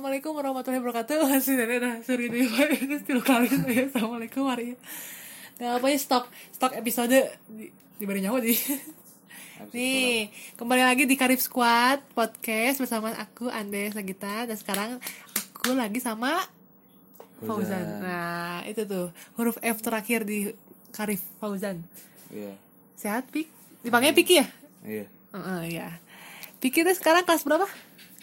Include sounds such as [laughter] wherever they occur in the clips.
Assalamualaikum warahmatullahi wabarakatuh. [laughs] Masih ada dah suri di itu tilu kali ya. Assalamualaikum hari. Nah, apa ya stok stok episode di, di bari nyawa di. [laughs] Nih, kembali lagi di Karib Squad podcast bersama aku Andes Sagita dan sekarang aku lagi sama Fauzan. Nah, itu tuh huruf F terakhir di Karif Fauzan. Iya. Sehat, Pik? Dipanggil Piki ya? Iya. Heeh, ya. Piki tuh sekarang kelas berapa?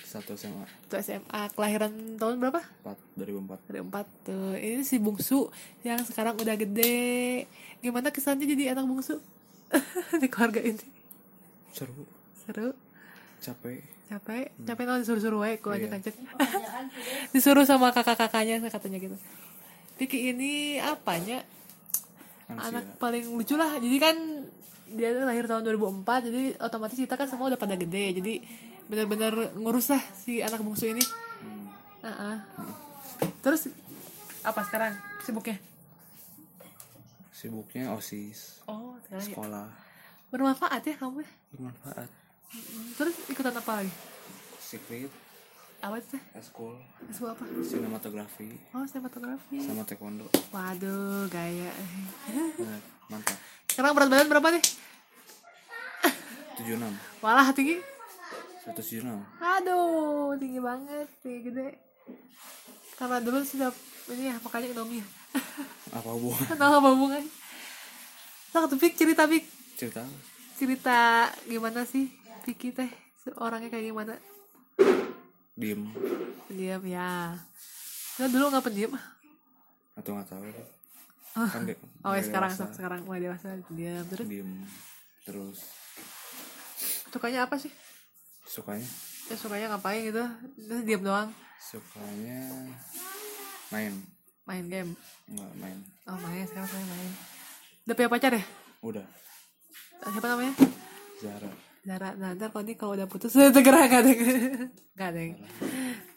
Satu SMA. Itu SMA kelahiran tahun berapa? 4 2004. Ada empat tuh. Ini si bungsu yang sekarang udah gede. Gimana kesannya jadi anak bungsu [laughs] di keluarga ini? Seru. Seru, Capek. capek, capek nol disuruh-suruh wae, ku aja Iya. [laughs] Disuruh sama kakak-kakaknya katanya gitu. Piki ini apanya? Anak paling lucu lah. Jadi kan dia lahir tahun 2004 jadi otomatis kita kan semua udah pada gede jadi bener-bener ngurus lah si anak bungsu ini Hmm. Heeh. Terus apa sekarang sibuknya? Sibuknya OSIS. Oh, sekarang ya. Sekolah. Bermanfaat ya kamu ya. Bermanfaat. Terus ikutan apa lagi? Secret. Apa itu? Eskul. Sebuah apa? Sinematografi. Oh, sinematografi. Sama taekwondo. Waduh, gaya. Nah, mantap. Sekarang berat badan berapa nih? 76. Walah tinggi. 176. Aduh, tinggi banget, tinggi gede. Karena dulu sudah ini ya makanya Indomie. Apa hubungan? [laughs] Tahu apa hubungannya? Sok tuh Pik cerita Pik. Cerita. Cerita gimana sih Piki teh orangnya kayak gimana? Diem. Pendiam ya. Nah, dulu nggak pendiam. Atau nggak tahu. Kan de- [laughs] Oh, ya sekarang dewasa. sekarang mulai dewasa pendiam. Terus Diem. Terus. sukanya apa sih? Sukanya. Ya sukanya ngapain gitu? Terus diam doang, Sukanya. Main. main game. Enggak main. Oh main sekarang saya main. Udah punya pacar ya? Udah. Eh, Siapa namanya? Zara. Zara. Nah, ntar kalau ini kalau udah putus [laughs] segera nggak ada nggak ada.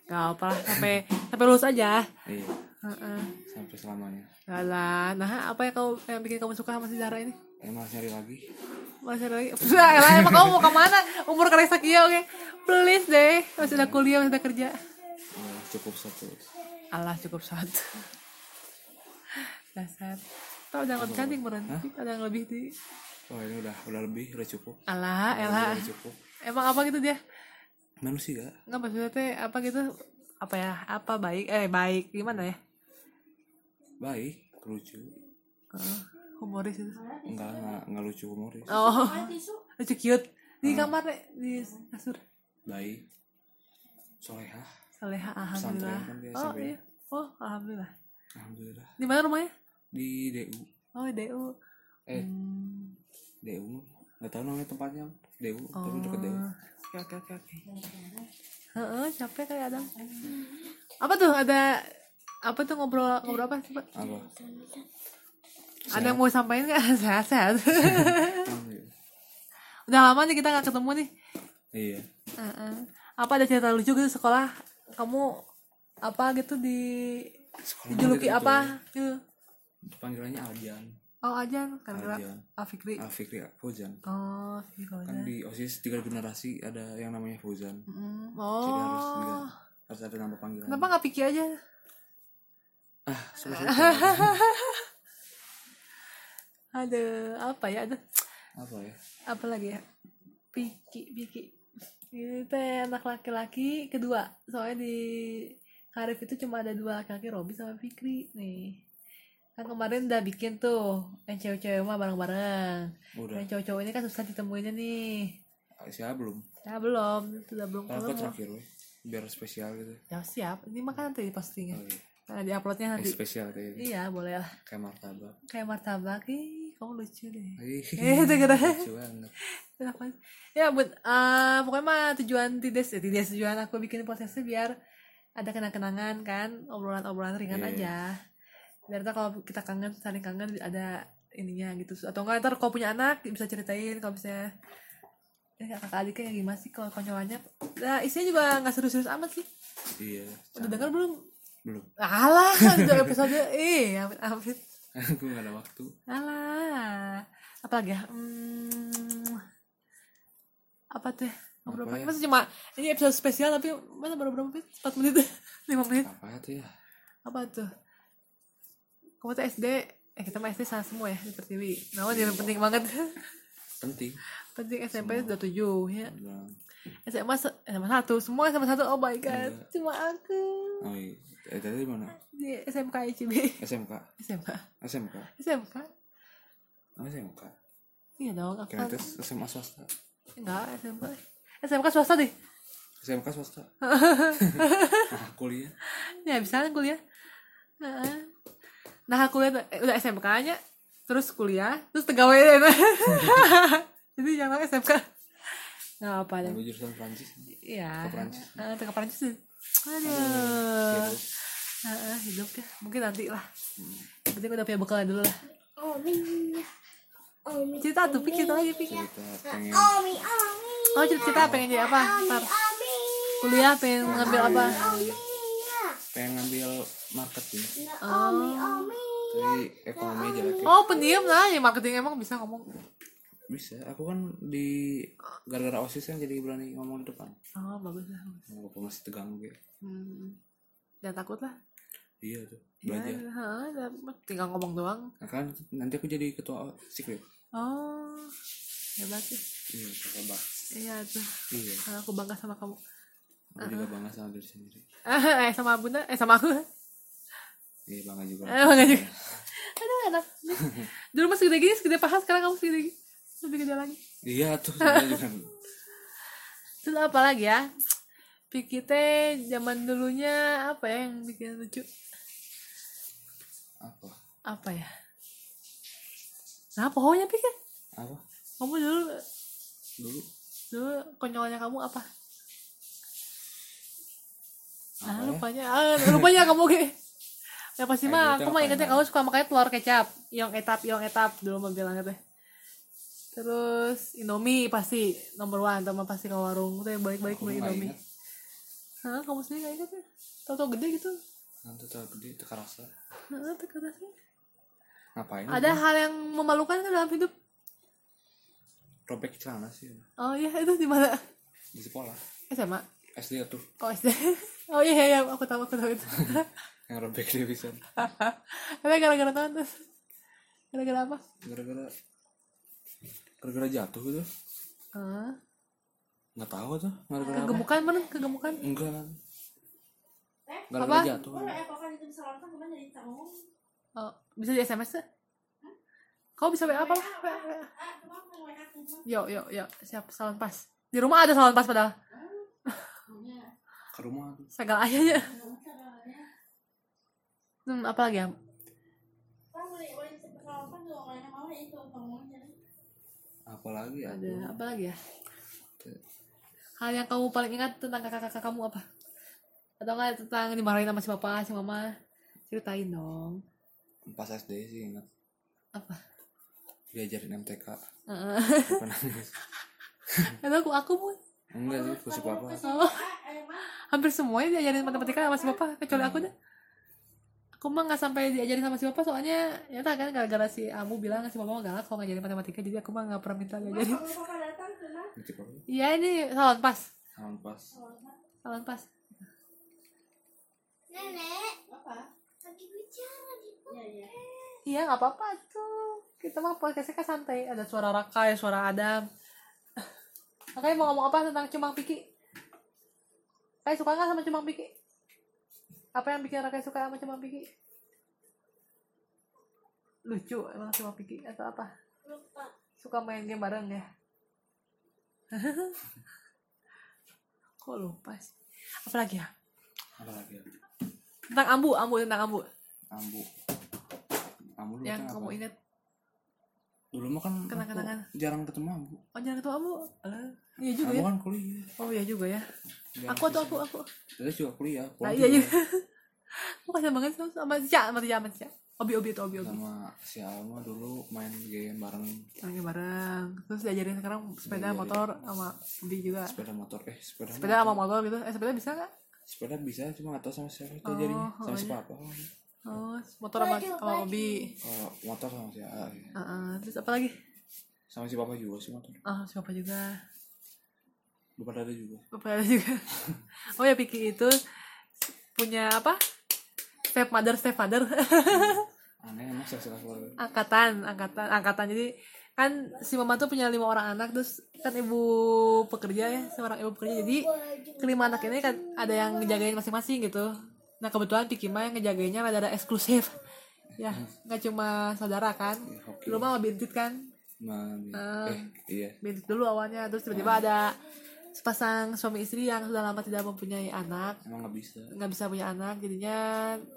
Nggak apa lah sampai sampai lulus aja. Iya. Heeh. Sampai selamanya. Nggak lah. Nah, apa yang kau yang bikin kamu suka sama si Zara ini? Emang nyari lagi. Masih ada lagi. [laughs] Elah, emang kamu mau ke mana? Umur kalian sekian, oke? Please deh. Masih ada kuliah, masih ada kerja. Ya, cukup satu. Allah cukup satu. Dasar. Tahu udah lebih cantik meren. Ada yang lebih di. Wah ini udah udah lebih udah cukup. Allah, elah. Udah cukup. Emang apa gitu dia? Manusia. Nggak maksudnya teh apa gitu? Apa ya? Apa baik? Eh baik gimana ya? Baik, lucu. Oh, humoris itu. Enggak enggak enggak lucu humoris. Oh, lucu cute. Di kamar deh, di kasur. Baik. Soleha. Soleha, alhamdulillah. kan Oh iya. Oh, alhamdulillah. Alhamdulillah. Di mana rumahnya? Di DU. Oh, DU. Eh, Hmm. DU. Enggak tahu namanya tempatnya. DU, tapi dekat DU. Oh, Oke oke oke oke. Heeh, capek kayak Adam. Apa tuh ada apa tuh ngobrol ngobrol apa sih, Pak? Apa? Ada yang mau sampaikan nggak? [laughs] Sehat sehat. Alhamdulillah. [laughs] Udah lama nih kita nggak ketemu nih. Iya. Heeh. Apa ada cerita lucu gitu sekolah? Kamu apa gitu di Sekolah dijuluki gitu. apa? Gitu. Panggilannya Aljan. Oh aja kan kira Aljan. Afikri. Afikri Fauzan. Oh, si Kan di OSIS tiga generasi ada yang namanya Fauzan. Mm, Jadi harus Oh. harus ada nama panggilan. Kenapa nggak pikir aja? Ah, [laughs] susah. Ada apa ya? Ada apa ya? apa lagi ya Piki Piki ini teh anak laki-laki kedua soalnya di Karif itu cuma ada dua laki-laki Robi sama Fikri nih kan kemarin udah bikin tuh yang cewek-cewek mah bareng-bareng Udah. yang cowok-cowok ini kan susah ditemuinnya nih Siapa belum? ya belum sudah belum Kalau terakhir weh. Biar spesial gitu. ya siap ini mah kan nanti di postingnya Oh, iya. nah di uploadnya Eh, nanti spesial kayak gitu. iya boleh lah Kayak martabak. kayak martabak ih kamu lucu deh Eh, itu. Kenapa? Ya, buat eh, pokoknya mah tujuan Tides, ya, Tides tujuan aku bikin podcastnya biar ada kenang-kenangan kan, obrolan-obrolan ringan Iya. aja. Biar ntar kalau kita kangen, saling kangen ada ininya gitu. Atau enggak ntar kalau punya anak bisa ceritain kalau misalnya ya kakak adiknya yang gimana sih kalau konyolannya nah isinya juga nggak serius-serius amat sih Iya. udah dengar belum Belum. alah [laughs] udah episode eh amit amit Aku gak ada waktu. alah. Apa lagi ya hmm, apa tuh? Ya? Apa ya? masa cuma ini episode spesial tapi masa baru berapa menit? 4 menit? [laughs] 5 menit? Apa ya tuh ya? Apa tuh? Kamu tuh SD eh kita mah SD sama semua ya di Pertiwi. Nah yang penting banget. [laughs] Penting. Penting SMP udah tujuh ya. Udah. SMA se- SMA satu semua SMA satu. Oh my god Iya. cuma aku. Oh iya eh, tadi di mana di SMK ICB SMK SMK SMK SMK oh SMK iya dong aku kira kan SMA swasta enggak SMK SMK swasta deh SMK swasta nah, kuliah ya bisa kan kuliah nah kuliah eh, udah SMK nya terus kuliah terus tegawai jadi jangan SMK nggak apa deh Aku jurusan Prancis iya Ke Perancis. Heeh, ke Perancis sih aduh Gitu. Heeh, hidup ya. Mungkin nanti lah penting udah punya bekal dulu lah. Omi, Omi, cerita tuh Pik cerita lagi Pik. Cerita pengen. Omi, Omi, oh cerita, cerita pengen jadi apa? Ntar Omi, kuliah pengen ngambil apa? Omi, pengen ngambil marketing. Omi, Omi. tapi ekonomi aja oh pendiam lah. Ya marketing emang bisa ngomong. Bisa. Aku kan di gara-gara osis kan jadi berani ngomong di depan. Oh bagus lah walaupun masih tegang gitu hmm. jangan takut lah iya tuh ya, belajar ya, tinggal ngomong doang. Nah, kan nanti aku jadi ketua secret. Oh hebat sih. Iya bak iya tuh iya. Aku bangga sama kamu. Aku juga bangga sama diri sendiri. [laughs] Eh sama bunda eh sama aku. Iya bangga juga. Eh bangga juga. [laughs] Aduh enak. Dulu masih segede gini segede paha sekarang kamu segede gini. Lebih gede lagi. Iya tuh [laughs] terus apa lagi ya Piki teh zaman dulunya apa ya yang bikin lucu? Apa? Apa ya? Nah pokoknya Piki apa? Kamu dulu dulu. dulu konyolnya kamu apa? Ah ya? lupanya ah lupanya kamu ge ya pasti mah gitu aku mah apa ingetnya ya? kamu suka makan telur kecap. Yang etap yang etap dulu mah bilangnya teh terus Indomie pasti nomor one teman pasti ke warung. Teh balik-balik Aku beli Indomie. ingat. Hah, kamu sendiri gak inget ya? Tau-tau gede gitu. Nanti tuh gede teka rasa Hah, teka rasa. ngapain Ada hal yang memalukan kan dalam hidup? Robek celana sih Oh iya, itu di mana? di sekolah. SMA? SD tuh. Oh SD [laughs] Oh iya, iya, aku tahu, aku tahu itu. [laughs] Yang robek dia bisa. [laughs] Tapi gara-gara tahun terus Gara-gara apa? gara-gara gara-gara jatuh gitu. Ah, nggak tahu tuh gara-gara apa kegemukan mana? Kegemukan? enggak kan Apa? gara-gara jatuh Oh, bisa di SMS tuh? Kau bisa WA apa lah? WA, WA. Yo, yo, yo, siap salon pas. Di rumah ada salon pas padahal. ke rumah tuh Segala ayahnya. Hmm, apa lagi ya? apalagi ya Ada apa lagi ya? Hal yang kamu paling ingat tentang kakak-kakak kamu apa? Atau enggak tentang dimarahin sama si papa, si mama? Ceritain dong. pas SD sih ingat Apa? diajarin MTK Heeh. Aku nangis [laughs] aku aku pun enggak sih kursi papa oh, hampir semuanya diajarin matematika sama si papa kecuali aku deh. Aku mah nggak sampai diajarin sama si papa soalnya ya tak kan gara-gara si Amu bilang si mama mah galak kalau ngajarin matematika jadi aku mah nggak pernah minta diajarin. Iya ini salon pas, salon pas salon pas. Nenek, lagi bicara di Iya nggak apa-apa tuh. Kita mah podcastnya kan santai. Ada suara Raka, ya suara Adam. [laughs] Makanya mau ngomong apa tentang Cumang Piki? Kayak suka nggak sama Cumang Piki? Apa yang bikin Raka suka sama Cumang Piki? Lucu emang Cumang Piki atau apa? lupa. Suka main game bareng ya? [laughs] Kok lupa sih? Apa lagi ya? apa lagi ya Tentang Ambu, Ambu, tentang Ambu. ambu ambu Yang kamu apa ingat. dulu mah kan aku Kenang-kenangan. jarang ketemu ambu Oh jangan ketemu Ambu. Alah, Iya juga ambu ya. kan kuliah Oh iya juga ya. Jarang Aku tuh aku aku. Terus juga kuliah Nah, iya juga. [laughs] Aku kasihan banget sama sama Cia, sama Cia, sama. Obi obi itu obi obi. sama si Alma dulu main game bareng Lagi bareng. Terus diajarin sekarang sepeda Diajarin. motor sama Obi juga. sepeda motor eh sepeda Sepeda sama motor gitu. Eh sepeda bisa nggak? sepeda bisa cuma nggak tahu sama siapa itu Oh, jadinya sama oh, si iya. papa Oh, motor sama sama Obi. kalau motor sama si A ya. Heeh, terus apa lagi? sama si papa juga sih motor Oh, siapa juga. Bapak Dada juga. Bapak juga. [laughs] Oh ya Piki itu punya apa? Step mother, step father. Aneh emang silsilah keluarga. angkatan, angkatan, angkatan. Jadi kan si mama tuh punya lima orang anak terus kan ibu pekerja ya seorang ibu pekerja jadi kelima anak ini kan ada yang ngejagain masing-masing gitu nah kebetulan Piki mah yang ngejagainnya ada ada eksklusif ya nggak cuma saudara kan Ya, oke. dulu mah sama bintit kan Mami. Ah. Eh, iya. bintit dulu awalnya terus tiba-tiba ada sepasang suami istri yang sudah lama tidak mempunyai anak Emang nggak bisa. nggak bisa punya anak jadinya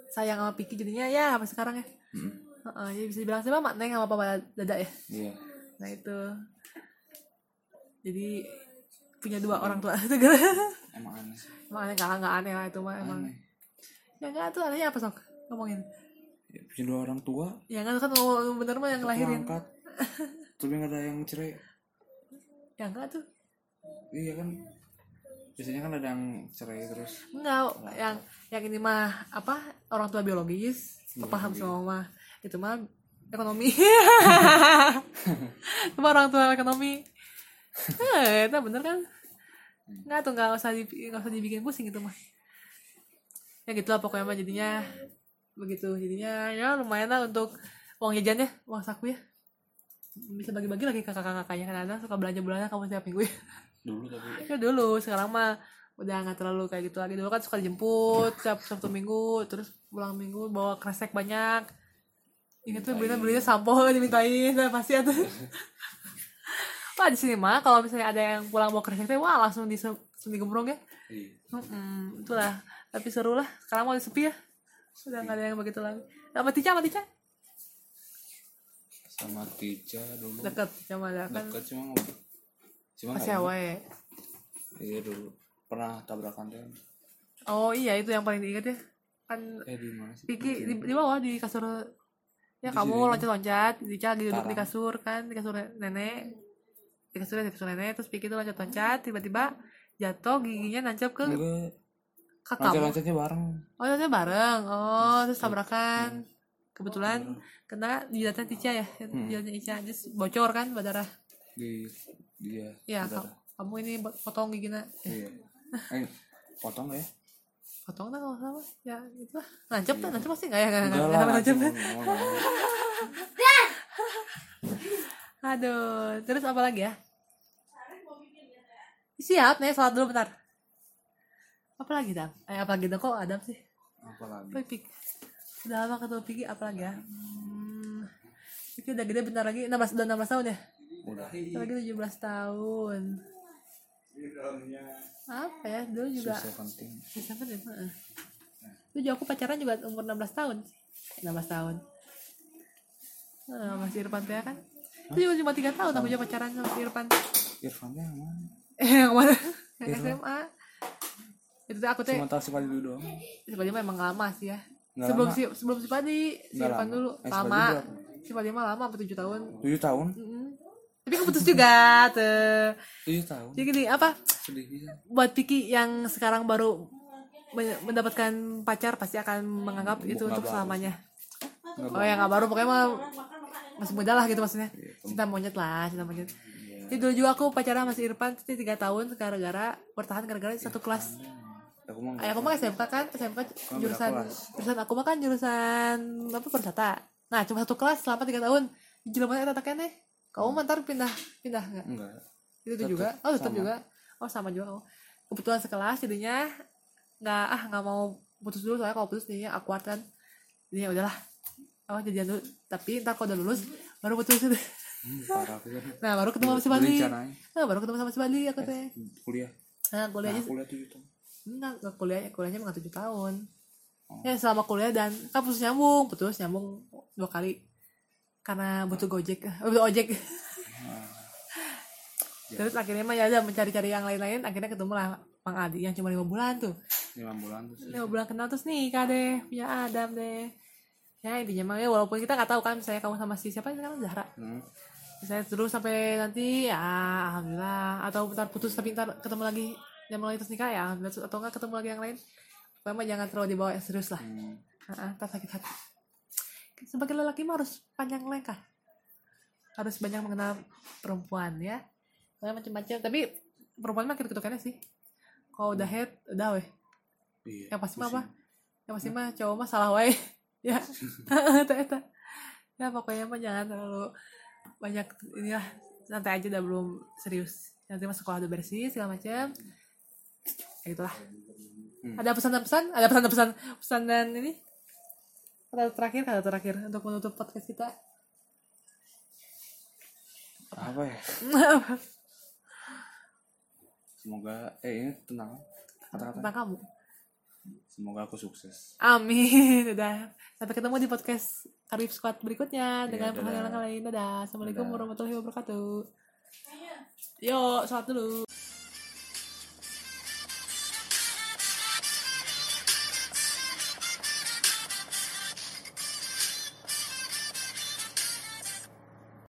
sayang sama Piki jadinya ya sampai sekarang ya Mm. Heeh, jadi bisa dibilang sama mak neng sama papa dada ya Iya. nah itu jadi punya dua orang tua [laughs] itu gara Emang aneh sih. emang aneh nggak nggak aneh lah itu mah emang Aneh. ya nggak tuh anehnya apa sok ngomongin Ya, punya dua orang tua. ya kan ngomong bener mah yang angkat. [laughs] Tapi nggak ada yang cerai. ya nggak tuh Iya kan. Biasanya kan ada yang cerai terus. enggak yang yang ini mah apa orang tua biologis paham sama mama itu mah ekonomi. [laughs] Itu mah orang tua ekonomi. Eh itu bener kan? Nggak tuh nggak usah di, nggak usah dibikin pusing itu mah. Ya gitu lah pokoknya mah jadinya. Begitu jadinya ya lumayan lah untuk uang jajan ya uang saku ya. Bisa bagi-bagi lagi ke kakak-kakaknya ada suka belanja bulanan kamu setiap minggu ya Dulu tapi. ya dulu. Sekarang mah udah nggak terlalu kayak gitu lagi. Dulu kan suka dijemput setiap sabtu minggu terus pulang minggu bawa kresek banyak. Ingat tuh belinya belinya sampo [laughs] dimintain. Nah, pasti ada. [laughs] Wah di sini mah kalau misalnya ada yang pulang bawa kresek teh wah langsung di digembrong ya. Iya. Mm-mm, itulah. Tapi seru lah. Sekarang mau sepi ya. Udah nggak ada yang begitu lagi. Sama Tica sama Tica? Sama Tica dulu. deket sama kan. Dekat cuma. Cuma masih awal ya? Iya dulu. Pernah tabrakan teh. oh iya itu yang paling diingat ya. Kan Eh di mana sih? Piki di, di bawah di kasur. Ya kamu loncat-loncat Dica lagi duduk di kasur kan? Di kasur nenek. Di kasur di kasur nenek. Terus Piki tuh loncat-loncat tiba-tiba jatuh giginya nancap ke Enggak. ke kamu. Loncat-loncatnya bareng. oh loncat bareng. Oh terus tabrakan. Kebetulan kena jidatnya Tica ya. Jidatnya Ica. Terus bocor kan berdarah. Di dia. ya kamu ini potong giginya Iya. Eh, potong ya? potong lah kalau salah ya gitu lah nancap tuh nancap pasti nggak ya nggak nggak Enggak nggak lah. nancap cuma ngomong. Aduh, terus apa lagi ya? Siap nih, sholat dulu bentar. Apa lagi, Dam? Eh, apa lagi, Dam? Kok Adam sih? Apa lagi? Pik? Udah lama ketemu Piki, apa lagi ya? Hmm, Piki udah gede bentar lagi, 16, udah 16 tahun ya? Udah. Bentar lagi 17 tahun. Apa ya? Dulu juga Susah penting. Dulu juga aku pacaran juga umur 16 tahun. 16 tahun. Nah, Mas Irfan tuh ya kan? Itu juga cuma 3 tahun aku juga pacaran sama si Irfan. Irfannya yang mana? Eh, [laughs] yang mana? Yang SMA. Itu tuh aku tuh Cuma tahu si Padi dulu doang. si Padi emang lama sih ya. Nggak sebelum lama. si sebelum si Padi, si Irfan lama. dulu Eh, lama. Si Padi mah lama, sampai 7 tahun. Tujuh tahun? Mm-mm. Tapi keputus juga tuh. Tujuh tahun. Jadi gini, apa? Sedih bisa. Buat Piki yang sekarang baru men- mendapatkan pacar pasti akan menganggap itu nggak untuk baru. selamanya. Nggak Oh ya nggak baru pokoknya mah masih muda lah gitu maksudnya. Iya, Cinta monyet lah, cinta monyet. Jadi dulu juga aku pacaran masih Irfan itu tiga tahun gara-gara bertahan gara-gara satu kelas. Aku mah aku mah SMK kan, SMK jurusan jurusan aku mah kan jurusan apa persata. Nah cuma satu kelas selama tiga tahun. Eta tak nih. Kamu mah ntar pindah pindah nggak? enggak. Itu Tetep juga. Oh tetap sama. juga. Oh sama juga. Oh. Kebetulan sekelas jadinya nggak ah nggak mau putus dulu soalnya kalau putus jadinya awkward kan. Jadi ya udahlah. Oh jadian dulu. Tapi ntar kalau udah lulus baru putus itu. Hmm, parah aku. [laughs] Nah baru ketemu sama si Bali. Nah baru ketemu sama si Bali aku teh. Kuliah. Nah kuliah Nah, kuliah tujuh tahun. enggak enggak kuliah kuliahnya emang tujuh tahun Oh. ya selama kuliah dan putus nyambung putus nyambung dua kali karena butuh gojek. [laughs] Butuh ojek. Terus akhirnya mah ya udah mencari-cari yang lain-lain akhirnya ketemu lah Mang Adi yang cuma lima bulan tuh. Lima bulan tuh. lima bulan kenal terus nikah deh punya Adam deh. Ya intinya mah ya walaupun kita nggak tahu kan misalnya kamu sama si siapa sekarang Zahra. Hmm. misalnya terus sampai nanti ya alhamdulillah. Atau ntar putus tapi ntar ketemu lagi yang lagi terus nikah ya alhamdulillah. Atau enggak ketemu lagi yang lain. Pokoknya jangan terlalu dibawa yang serius lah. Hmm. Heeh, ntar sakit hati sebagai lelaki mah harus panjang lengkah. Harus banyak mengenal perempuan ya. Pokoknya macam-macam. Tapi perempuan mah kayaknya sih. Kalau udah head udah weh. Iya yang pasti mah apa? yang pasti mah cowok mah salah wae [laughs] ya. [laughs] Eta eta. Ya pokoknya mah jangan terlalu banyak inilah. Santai aja udah belum serius. Nanti mah sekolah udah bersih segala macam ya itulah. Hmm. ada pesan-pesan? Ada pesan-pesan pesan dan ini kata terakhir kata terakhir untuk menutup podcast kita. Apa ya? Semoga eh ini tentang kata-kata. Tentang kamu. Semoga aku sukses. Amin. [laughs] Udah sampai ketemu di podcast Karib Squad berikutnya dengan dadah. pengalaman lain dadah. Assalamualaikum Dadah. warahmatullahi wabarakatuh. Yuk sholat dulu